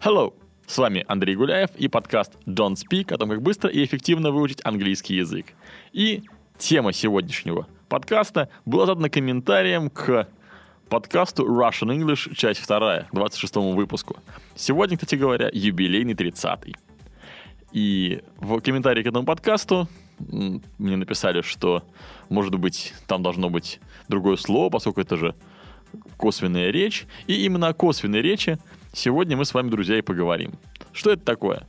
Hello! С вами Андрей Гуляев и подкаст Don't Speak о том, как быстро и эффективно выучить английский язык. И тема сегодняшнего подкаста была задана комментарием к подкасту Russian English, часть 2, 26 выпуску. Сегодня, кстати говоря, юбилейный 30-й. И в комментарии к этому подкасту мне написали, что, может быть, там должно быть другое слово, поскольку это же косвенная речь. И именно о косвенной речи сегодня мы с вами, друзья, и поговорим. Что это такое?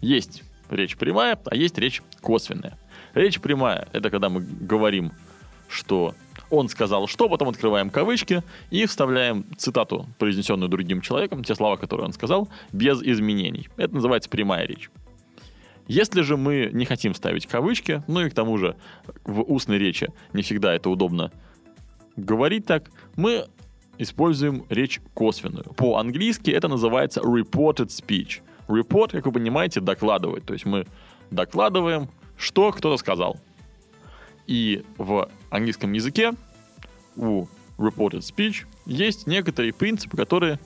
Есть речь прямая, а есть речь косвенная. Речь прямая – это когда мы говорим, что он сказал что, потом открываем кавычки и вставляем цитату, произнесенную другим человеком, те слова, которые он сказал, без изменений. Это называется прямая речь. Если же мы не хотим ставить кавычки, ну и к тому же в устной речи не всегда это удобно говорить так, мы используем речь косвенную. По-английски это называется reported speech. Report, как вы понимаете, докладывает. То есть мы докладываем, что кто-то сказал. И в английском языке у reported speech есть некоторые принципы, которые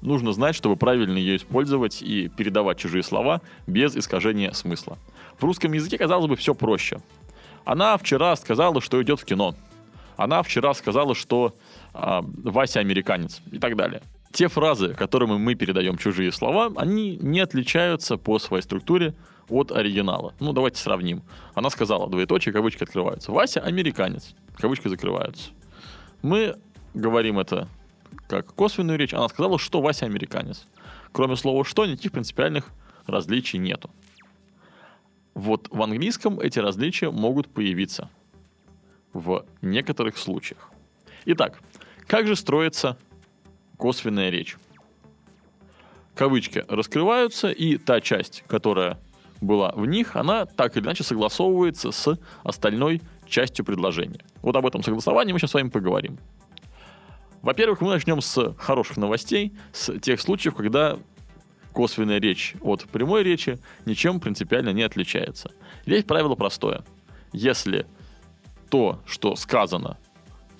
нужно знать, чтобы правильно ее использовать и передавать чужие слова без искажения смысла. В русском языке, казалось бы, все проще. Она вчера сказала, что идет в кино. Она вчера сказала, что Вася американец и так далее. Те фразы, которыми мы передаем чужие слова, они не отличаются по своей структуре от оригинала. Ну, давайте сравним. Она сказала, двоеточие, кавычки открываются. Вася американец, кавычки закрываются. Мы говорим это как косвенную речь, она сказала, что Вася американец. Кроме слова «что» никаких принципиальных различий нету. Вот в английском эти различия могут появиться в некоторых случаях. Итак, как же строится косвенная речь? Кавычки раскрываются, и та часть, которая была в них, она так или иначе согласовывается с остальной частью предложения. Вот об этом согласовании мы сейчас с вами поговорим. Во-первых, мы начнем с хороших новостей, с тех случаев, когда косвенная речь от прямой речи ничем принципиально не отличается. Здесь правило простое. Если то, что сказано,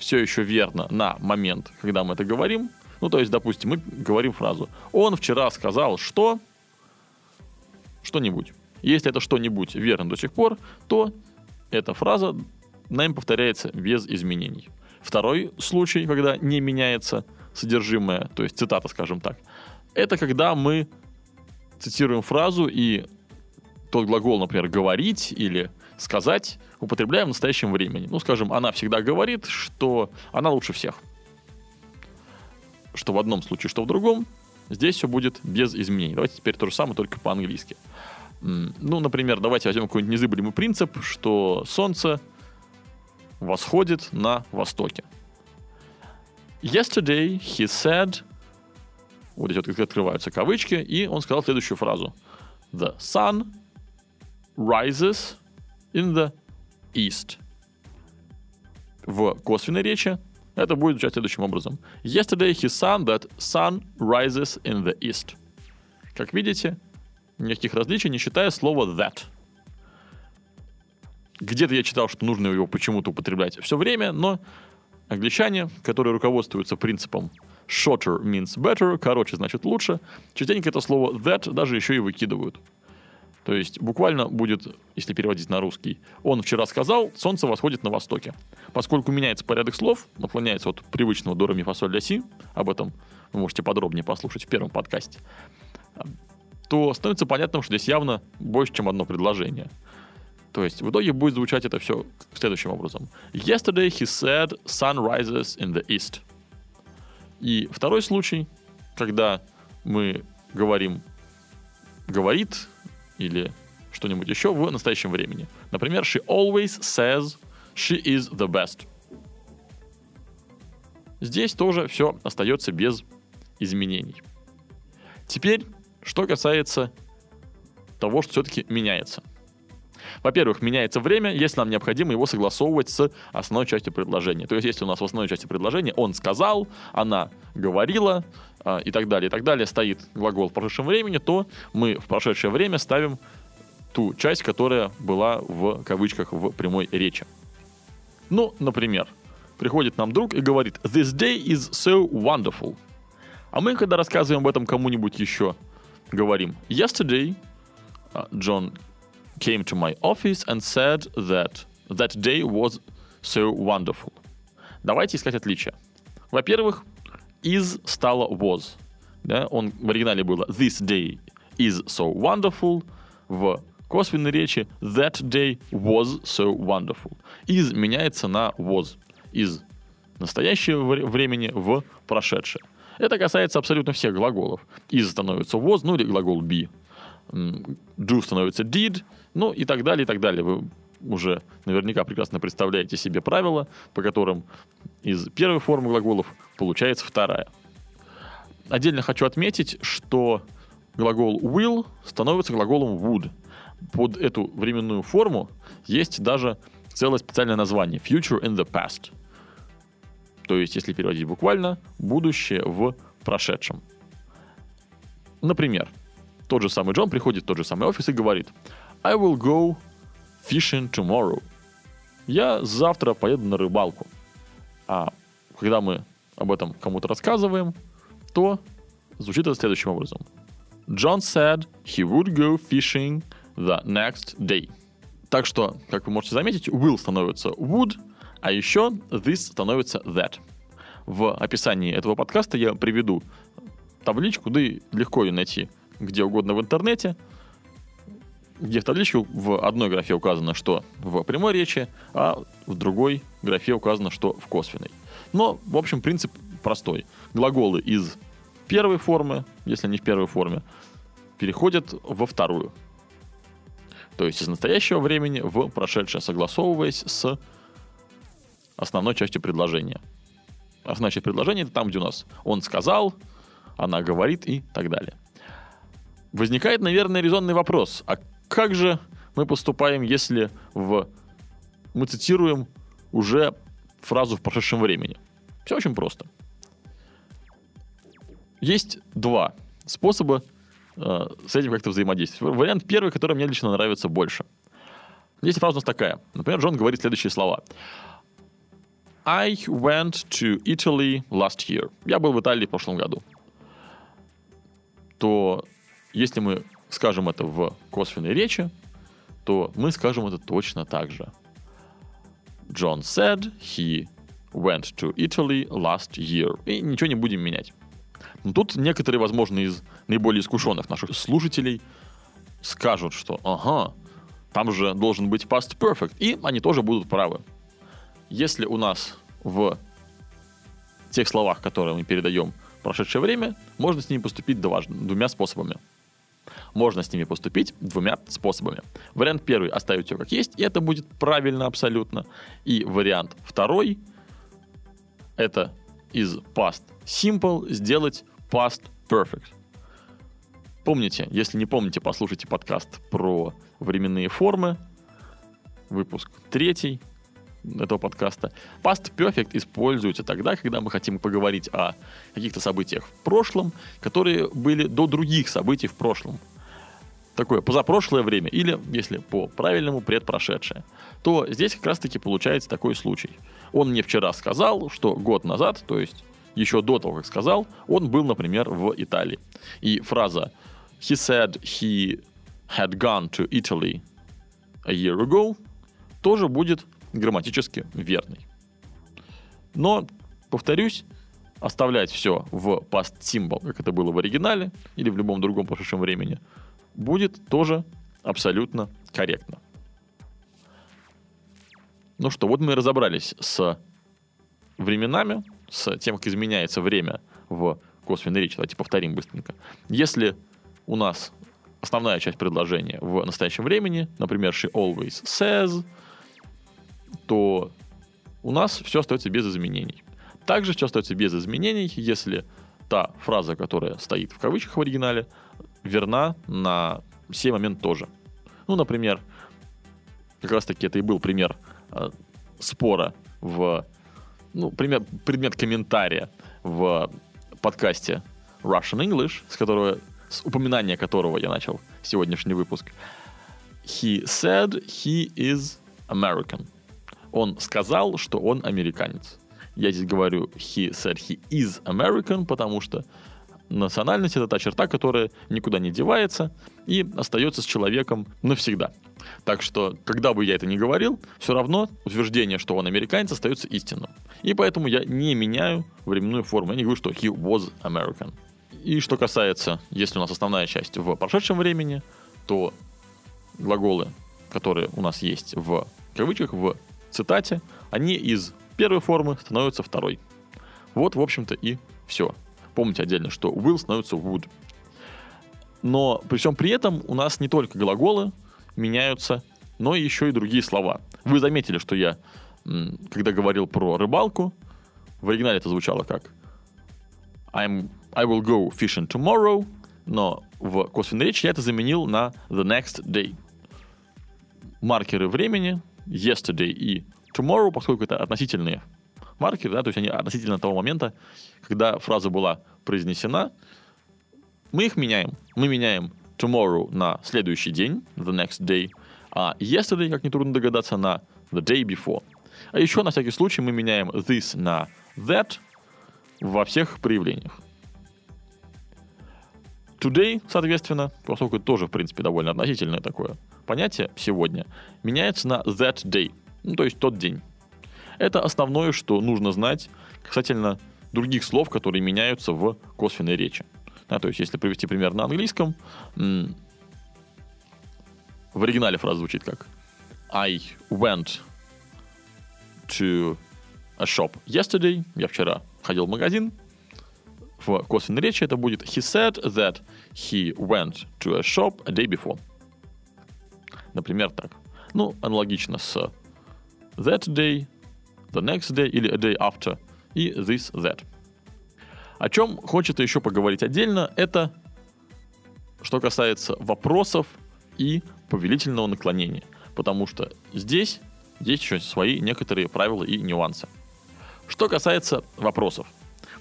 все еще верно на момент, когда мы это говорим, ну, то есть, допустим, мы говорим фразу «Он вчера сказал, что...» Что-нибудь. Если это что-нибудь верно до сих пор, то эта фраза нами повторяется без изменений. Второй случай, когда не меняется содержимое, то есть цитата, скажем так, это когда мы цитируем фразу и тот глагол, например, говорить или сказать употребляем в настоящем времени. Ну, скажем, она всегда говорит, что она лучше всех. Что в одном случае, что в другом. Здесь все будет без изменений. Давайте теперь то же самое, только по-английски. Ну, например, давайте возьмем какой-нибудь незыблемый принцип, что Солнце восходит на востоке. Yesterday he said, вот эти вот открываются кавычки, и он сказал следующую фразу. The sun rises in the east. В косвенной речи это будет звучать следующим образом. Yesterday he said that sun rises in the east. Как видите, никаких различий, не считая слова that – где-то я читал, что нужно его почему-то употреблять все время, но англичане, которые руководствуются принципом shorter means better, короче значит лучше, частенько это слово that даже еще и выкидывают. То есть буквально будет, если переводить на русский, он вчера сказал, солнце восходит на востоке. Поскольку меняется порядок слов, наклоняется от привычного до ми фасоль ля си, об этом вы можете подробнее послушать в первом подкасте, то становится понятным, что здесь явно больше, чем одно предложение. То есть в итоге будет звучать это все следующим образом. Yesterday he said sun rises in the east. И второй случай, когда мы говорим говорит или что-нибудь еще в настоящем времени. Например, she always says she is the best. Здесь тоже все остается без изменений. Теперь, что касается того, что все-таки меняется. Во-первых, меняется время, если нам необходимо его согласовывать с основной частью предложения. То есть, если у нас в основной части предложения он сказал, она говорила э, и так далее, и так далее, стоит глагол в прошедшем времени, то мы в прошедшее время ставим ту часть, которая была в кавычках в прямой речи. Ну, например, приходит нам друг и говорит «This day is so wonderful». А мы, когда рассказываем об этом кому-нибудь еще, говорим «Yesterday John came to my office and said that that day was so wonderful. Давайте искать отличия. Во-первых, is стало was. Да? Он в оригинале было this day is so wonderful. В косвенной речи that day was so wonderful. Is меняется на was. Из настоящего времени в прошедшее. Это касается абсолютно всех глаголов. Is становится was, ну или глагол be. Do становится did, ну и так далее, и так далее. Вы уже наверняка прекрасно представляете себе правила, по которым из первой формы глаголов получается вторая. Отдельно хочу отметить, что глагол will становится глаголом would. Под эту временную форму есть даже целое специальное название future in the past. То есть, если переводить буквально, будущее в прошедшем. Например, тот же самый Джон приходит в тот же самый офис и говорит I will go fishing tomorrow. Я завтра поеду на рыбалку. А когда мы об этом кому-то рассказываем, то звучит это следующим образом. John said he would go fishing the next day. Так что, как вы можете заметить, will становится would, а еще this становится that. В описании этого подкаста я приведу табличку, да и легко ее найти где угодно в интернете, где в табличке в одной графе указано, что в прямой речи, а в другой графе указано, что в косвенной. Но, в общем, принцип простой. Глаголы из первой формы, если не в первой форме, переходят во вторую. То есть из настоящего времени в прошедшее, согласовываясь с основной частью предложения. Основная часть предложения это там, где у нас он сказал, она говорит и так далее. Возникает, наверное, резонный вопрос. А как же мы поступаем, если в... мы цитируем уже фразу в прошедшем времени? Все очень просто. Есть два способа э, с этим как-то взаимодействовать. Вариант первый, который мне лично нравится больше. Здесь фраза у нас такая. Например, Джон говорит следующие слова. I went to Italy last year. Я был в Италии в прошлом году. То если мы скажем это в косвенной речи, то мы скажем это точно так же. John said he went to Italy last year. И ничего не будем менять. Но тут некоторые, возможно, из наиболее искушенных наших слушателей скажут, что ага, там же должен быть past perfect, и они тоже будут правы. Если у нас в тех словах, которые мы передаем прошедшее время, можно с ними поступить двумя способами – можно с ними поступить двумя способами. Вариант первый – оставить все как есть, и это будет правильно абсолютно. И вариант второй – это из past simple сделать past perfect. Помните, если не помните, послушайте подкаст про временные формы, выпуск третий этого подкаста. Past Perfect используется тогда, когда мы хотим поговорить о каких-то событиях в прошлом, которые были до других событий в прошлом такое позапрошлое время или, если по правильному, предпрошедшее, то здесь как раз-таки получается такой случай. Он мне вчера сказал, что год назад, то есть еще до того, как сказал, он был, например, в Италии. И фраза «He said he had gone to Italy a year ago» тоже будет грамматически верной. Но, повторюсь, оставлять все в past symbol, как это было в оригинале, или в любом другом прошедшем времени – будет тоже абсолютно корректно. Ну что, вот мы и разобрались с временами, с тем, как изменяется время в косвенной речи. Давайте повторим быстренько. Если у нас основная часть предложения в настоящем времени, например, she always says, то у нас все остается без изменений. Также все остается без изменений, если та фраза, которая стоит в кавычках в оригинале, верна на сей момент тоже. Ну, например, как раз таки это и был пример э, спора в... Ну, пример, предмет комментария в подкасте Russian English, с которого с упоминания которого я начал сегодняшний выпуск. He said he is American. Он сказал, что он американец. Я здесь говорю he said he is American, потому что национальность это та черта, которая никуда не девается и остается с человеком навсегда. Так что, когда бы я это ни говорил, все равно утверждение, что он американец, остается истинным. И поэтому я не меняю временную форму. Я не говорю, что he was American. И что касается, если у нас основная часть в прошедшем времени, то глаголы, которые у нас есть в кавычках, в цитате, они из первой формы становятся второй. Вот, в общем-то, и все. Помните отдельно, что will становится would. Но при всем при этом у нас не только глаголы меняются, но еще и другие слова. Вы заметили, что я, когда говорил про рыбалку, в оригинале это звучало как I'm, I will go fishing tomorrow, но в косвенной речи я это заменил на the next day. Маркеры времени yesterday и tomorrow, поскольку это относительные маркеры, да, то есть они относительно того момента, когда фраза была произнесена, мы их меняем. Мы меняем tomorrow на следующий день, the next day, а yesterday, как нетрудно догадаться, на the day before. А еще на всякий случай мы меняем this на that во всех проявлениях. Today, соответственно, поскольку это тоже, в принципе, довольно относительное такое понятие сегодня, меняется на that day, ну, то есть тот день. Это основное, что нужно знать касательно других слов, которые меняются в косвенной речи. Да, то есть, если привести пример на английском, в оригинале фраза звучит как I went to a shop yesterday. Я вчера ходил в магазин в косвенной речи это будет he said that he went to a shop a day before. Например, так. Ну, аналогично с that day, the next day или a day after и this, that. О чем хочется еще поговорить отдельно, это что касается вопросов и повелительного наклонения. Потому что здесь есть еще свои некоторые правила и нюансы. Что касается вопросов.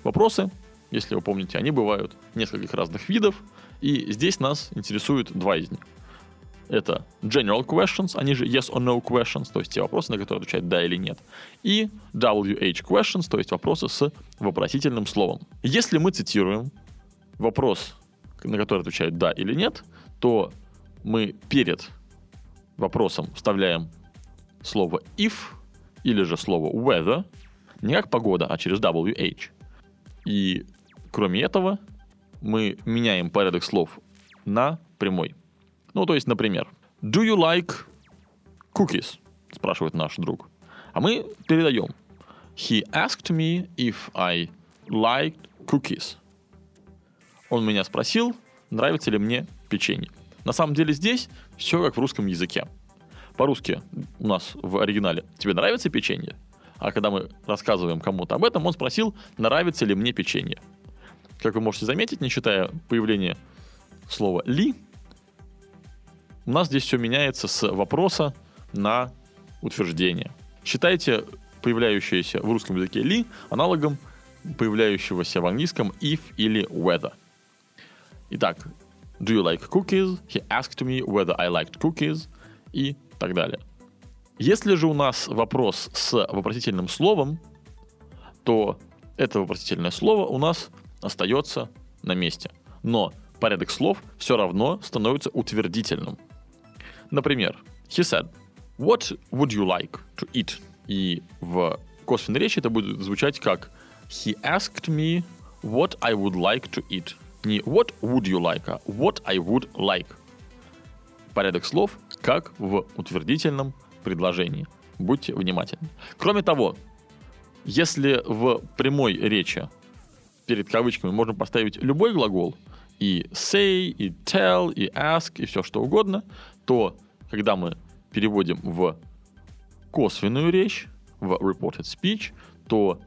Вопросы если вы помните, они бывают нескольких разных видов, и здесь нас интересует два из них. Это general questions, они же yes or no questions, то есть те вопросы, на которые отвечает да или нет. И WH questions, то есть вопросы с вопросительным словом. Если мы цитируем вопрос, на который отвечает да или нет, то мы перед вопросом вставляем слово if или же слово weather, не как погода, а через WH. И Кроме этого, мы меняем порядок слов на прямой. Ну, то есть, например, Do you like cookies? спрашивает наш друг. А мы передаем. He asked me if I liked cookies. Он меня спросил, нравится ли мне печенье. На самом деле здесь все как в русском языке. По-русски у нас в оригинале «Тебе нравится печенье?» А когда мы рассказываем кому-то об этом, он спросил, нравится ли мне печенье. Как вы можете заметить, не считая появления слова «ли», у нас здесь все меняется с вопроса на утверждение. Считайте появляющееся в русском языке «ли» аналогом появляющегося в английском if или whether. Итак, do you like cookies? He asked me whether I liked cookies и так далее. Если же у нас вопрос с вопросительным словом, то это вопросительное слово у нас остается на месте. Но порядок слов все равно становится утвердительным. Например, he said, what would you like to eat? И в косвенной речи это будет звучать как he asked me what I would like to eat. Не what would you like, а what I would like. Порядок слов как в утвердительном предложении. Будьте внимательны. Кроме того, если в прямой речи перед кавычками можно поставить любой глагол, и say, и tell, и ask, и все что угодно, то когда мы переводим в косвенную речь, в reported speech, то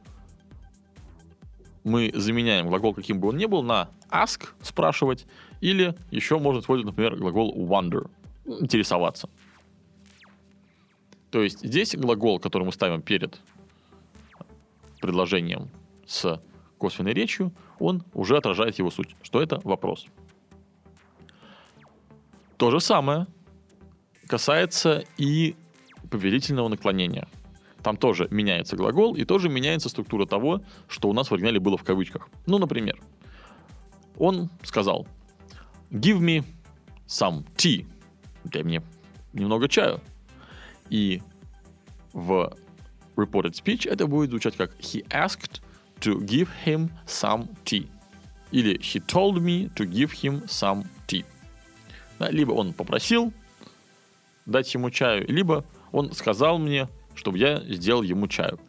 мы заменяем глагол, каким бы он ни был, на ask, спрашивать, или еще можно использовать, например, глагол wonder, интересоваться. То есть здесь глагол, который мы ставим перед предложением с косвенной речью, он уже отражает его суть, что это вопрос. То же самое касается и повелительного наклонения. Там тоже меняется глагол и тоже меняется структура того, что у нас в оригинале было в кавычках. Ну, например, он сказал «Give me some tea». Дай мне немного чаю. И в reported speech это будет звучать как «He asked to give him some tea». Или «He told me to give him some tea». Да, либо он попросил дать ему чаю, либо он сказал мне, чтобы я сделал ему чаю.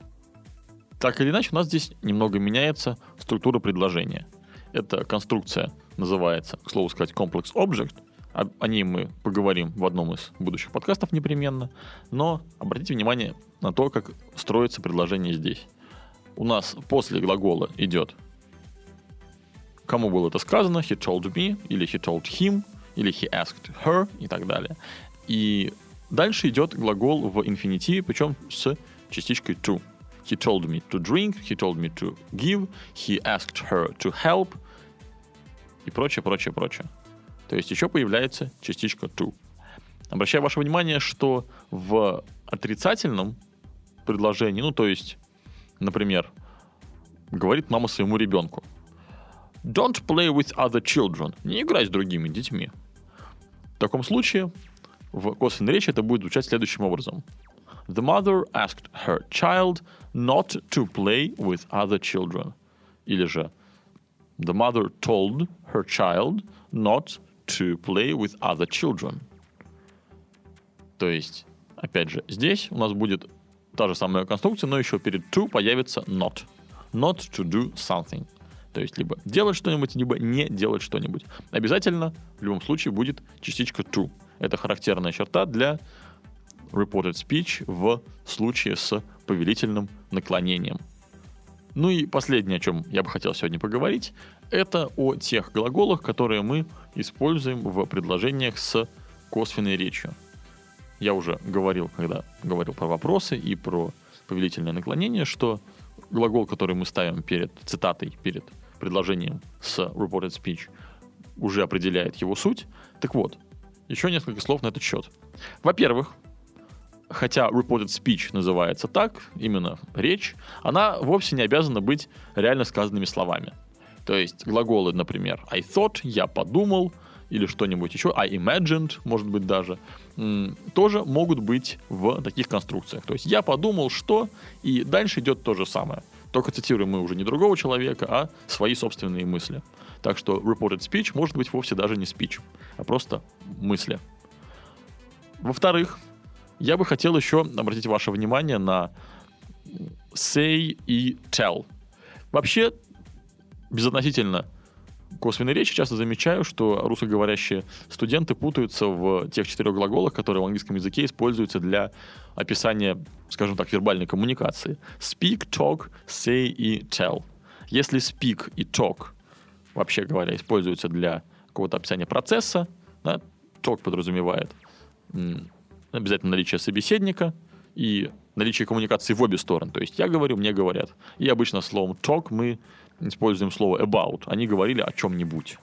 Так или иначе, у нас здесь немного меняется структура предложения. Эта конструкция называется, к слову сказать, complex object. О, о ней мы поговорим в одном из будущих подкастов непременно. Но обратите внимание на то, как строится предложение здесь. У нас после глагола идет кому было это сказано, he told me, или he told him, или he asked her и так далее. И дальше идет глагол в инфинитиве, причем с частичкой to. He told me to drink, he told me to give, he asked her to help и прочее, прочее, прочее. То есть еще появляется частичка to. Обращаю ваше внимание, что в отрицательном предложении, ну то есть, например, говорит мама своему ребенку, Don't play with other children. Не играй с другими детьми. В таком случае в косвенной речи это будет звучать следующим образом. The mother asked her child not to play with other children. Или же The mother told her child not to play with other children. То есть, опять же, здесь у нас будет та же самая конструкция, но еще перед to появится not. Not to do something. То есть либо делать что-нибудь, либо не делать что-нибудь. Обязательно в любом случае будет частичка to. Это характерная черта для reported speech в случае с повелительным наклонением. Ну и последнее, о чем я бы хотел сегодня поговорить, это о тех глаголах, которые мы используем в предложениях с косвенной речью. Я уже говорил, когда говорил про вопросы и про повелительное наклонение, что глагол, который мы ставим перед цитатой, перед предложением с reported speech, уже определяет его суть. Так вот, еще несколько слов на этот счет. Во-первых, хотя reported speech называется так, именно речь, она вовсе не обязана быть реально сказанными словами. То есть глаголы, например, I thought, я подумал, или что-нибудь еще, I imagined, может быть даже, тоже могут быть в таких конструкциях. То есть я подумал, что, и дальше идет то же самое. Только цитируем мы уже не другого человека, а свои собственные мысли. Так что reported speech может быть вовсе даже не speech, а просто мысли. Во-вторых, я бы хотел еще обратить ваше внимание на say и tell. Вообще, безотносительно косвенной речи часто замечаю, что русскоговорящие студенты путаются в тех четырех глаголах, которые в английском языке используются для описания, скажем так, вербальной коммуникации. Speak, talk, say и tell. Если speak и talk, вообще говоря, используются для какого-то описания процесса, да, talk подразумевает обязательно наличие собеседника и наличие коммуникации в обе стороны. То есть я говорю, мне говорят. И обычно словом talk мы используем слово about. Они говорили о чем-нибудь.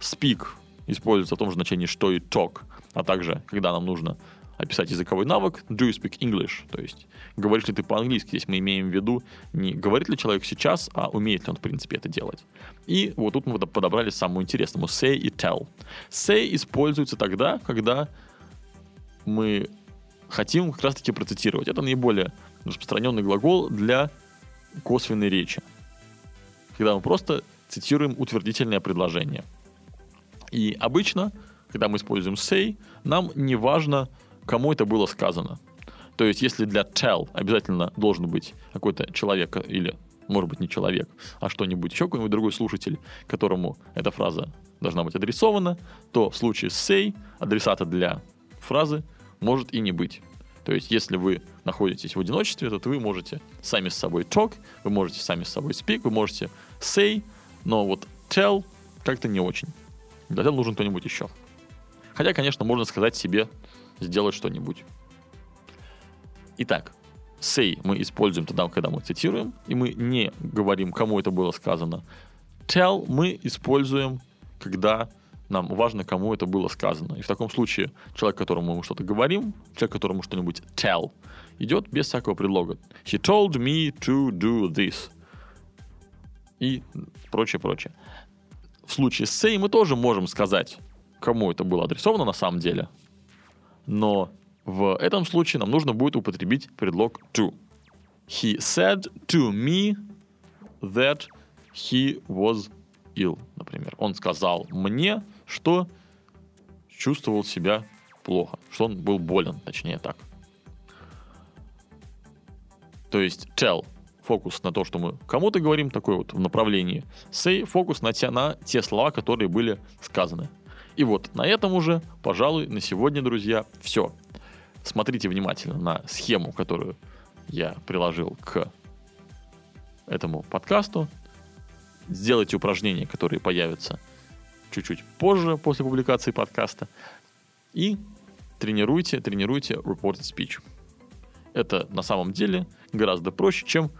Speak используется в том же значении, что и talk. А также, когда нам нужно описать языковой навык, do you speak English? То есть, говоришь ли ты по-английски? Здесь мы имеем в виду не говорит ли человек сейчас, а умеет ли он, в принципе, это делать. И вот тут мы подобрали самому интересному say и tell. Say используется тогда, когда мы хотим как раз-таки процитировать. Это наиболее распространенный глагол для косвенной речи. Когда мы просто цитируем утвердительное предложение. И обычно, когда мы используем say, нам не важно, кому это было сказано. То есть, если для tell обязательно должен быть какой-то человек или, может быть, не человек, а что-нибудь еще, какой-нибудь другой слушатель, которому эта фраза должна быть адресована, то в случае с say адресата для фразы может и не быть. То есть, если вы находитесь в одиночестве, то вы можете сами с собой talk, вы можете сами с собой speak, вы можете say, но вот tell как-то не очень. Для этого нужен кто-нибудь еще. Хотя, конечно, можно сказать себе сделать что-нибудь. Итак, say мы используем тогда, когда мы цитируем, и мы не говорим, кому это было сказано. Tell мы используем, когда нам важно, кому это было сказано. И в таком случае человек, которому мы что-то говорим, человек, которому что-нибудь tell, идет без всякого предлога. He told me to do this. И прочее, прочее. В случае say мы тоже можем сказать, кому это было адресовано на самом деле. Но в этом случае нам нужно будет употребить предлог to. He said to me that he was ill, например. Он сказал мне, что чувствовал себя плохо, что он был болен, точнее так. То есть tell фокус на то, что мы кому-то говорим, такой вот в направлении. Say фокус на те, на те слова, которые были сказаны. И вот на этом уже, пожалуй, на сегодня, друзья, все. Смотрите внимательно на схему, которую я приложил к этому подкасту. Сделайте упражнения, которые появятся чуть-чуть позже, после публикации подкаста. И тренируйте, тренируйте reported speech. Это на самом деле гораздо проще, чем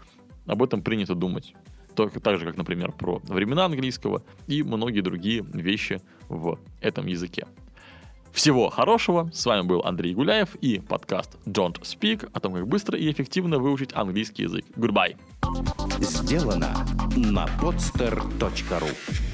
об этом принято думать. Только так же, как, например, про времена английского и многие другие вещи в этом языке. Всего хорошего. С вами был Андрей Гуляев и подкаст Don't Speak о том, как быстро и эффективно выучить английский язык. Goodbye. Сделано на podster.ru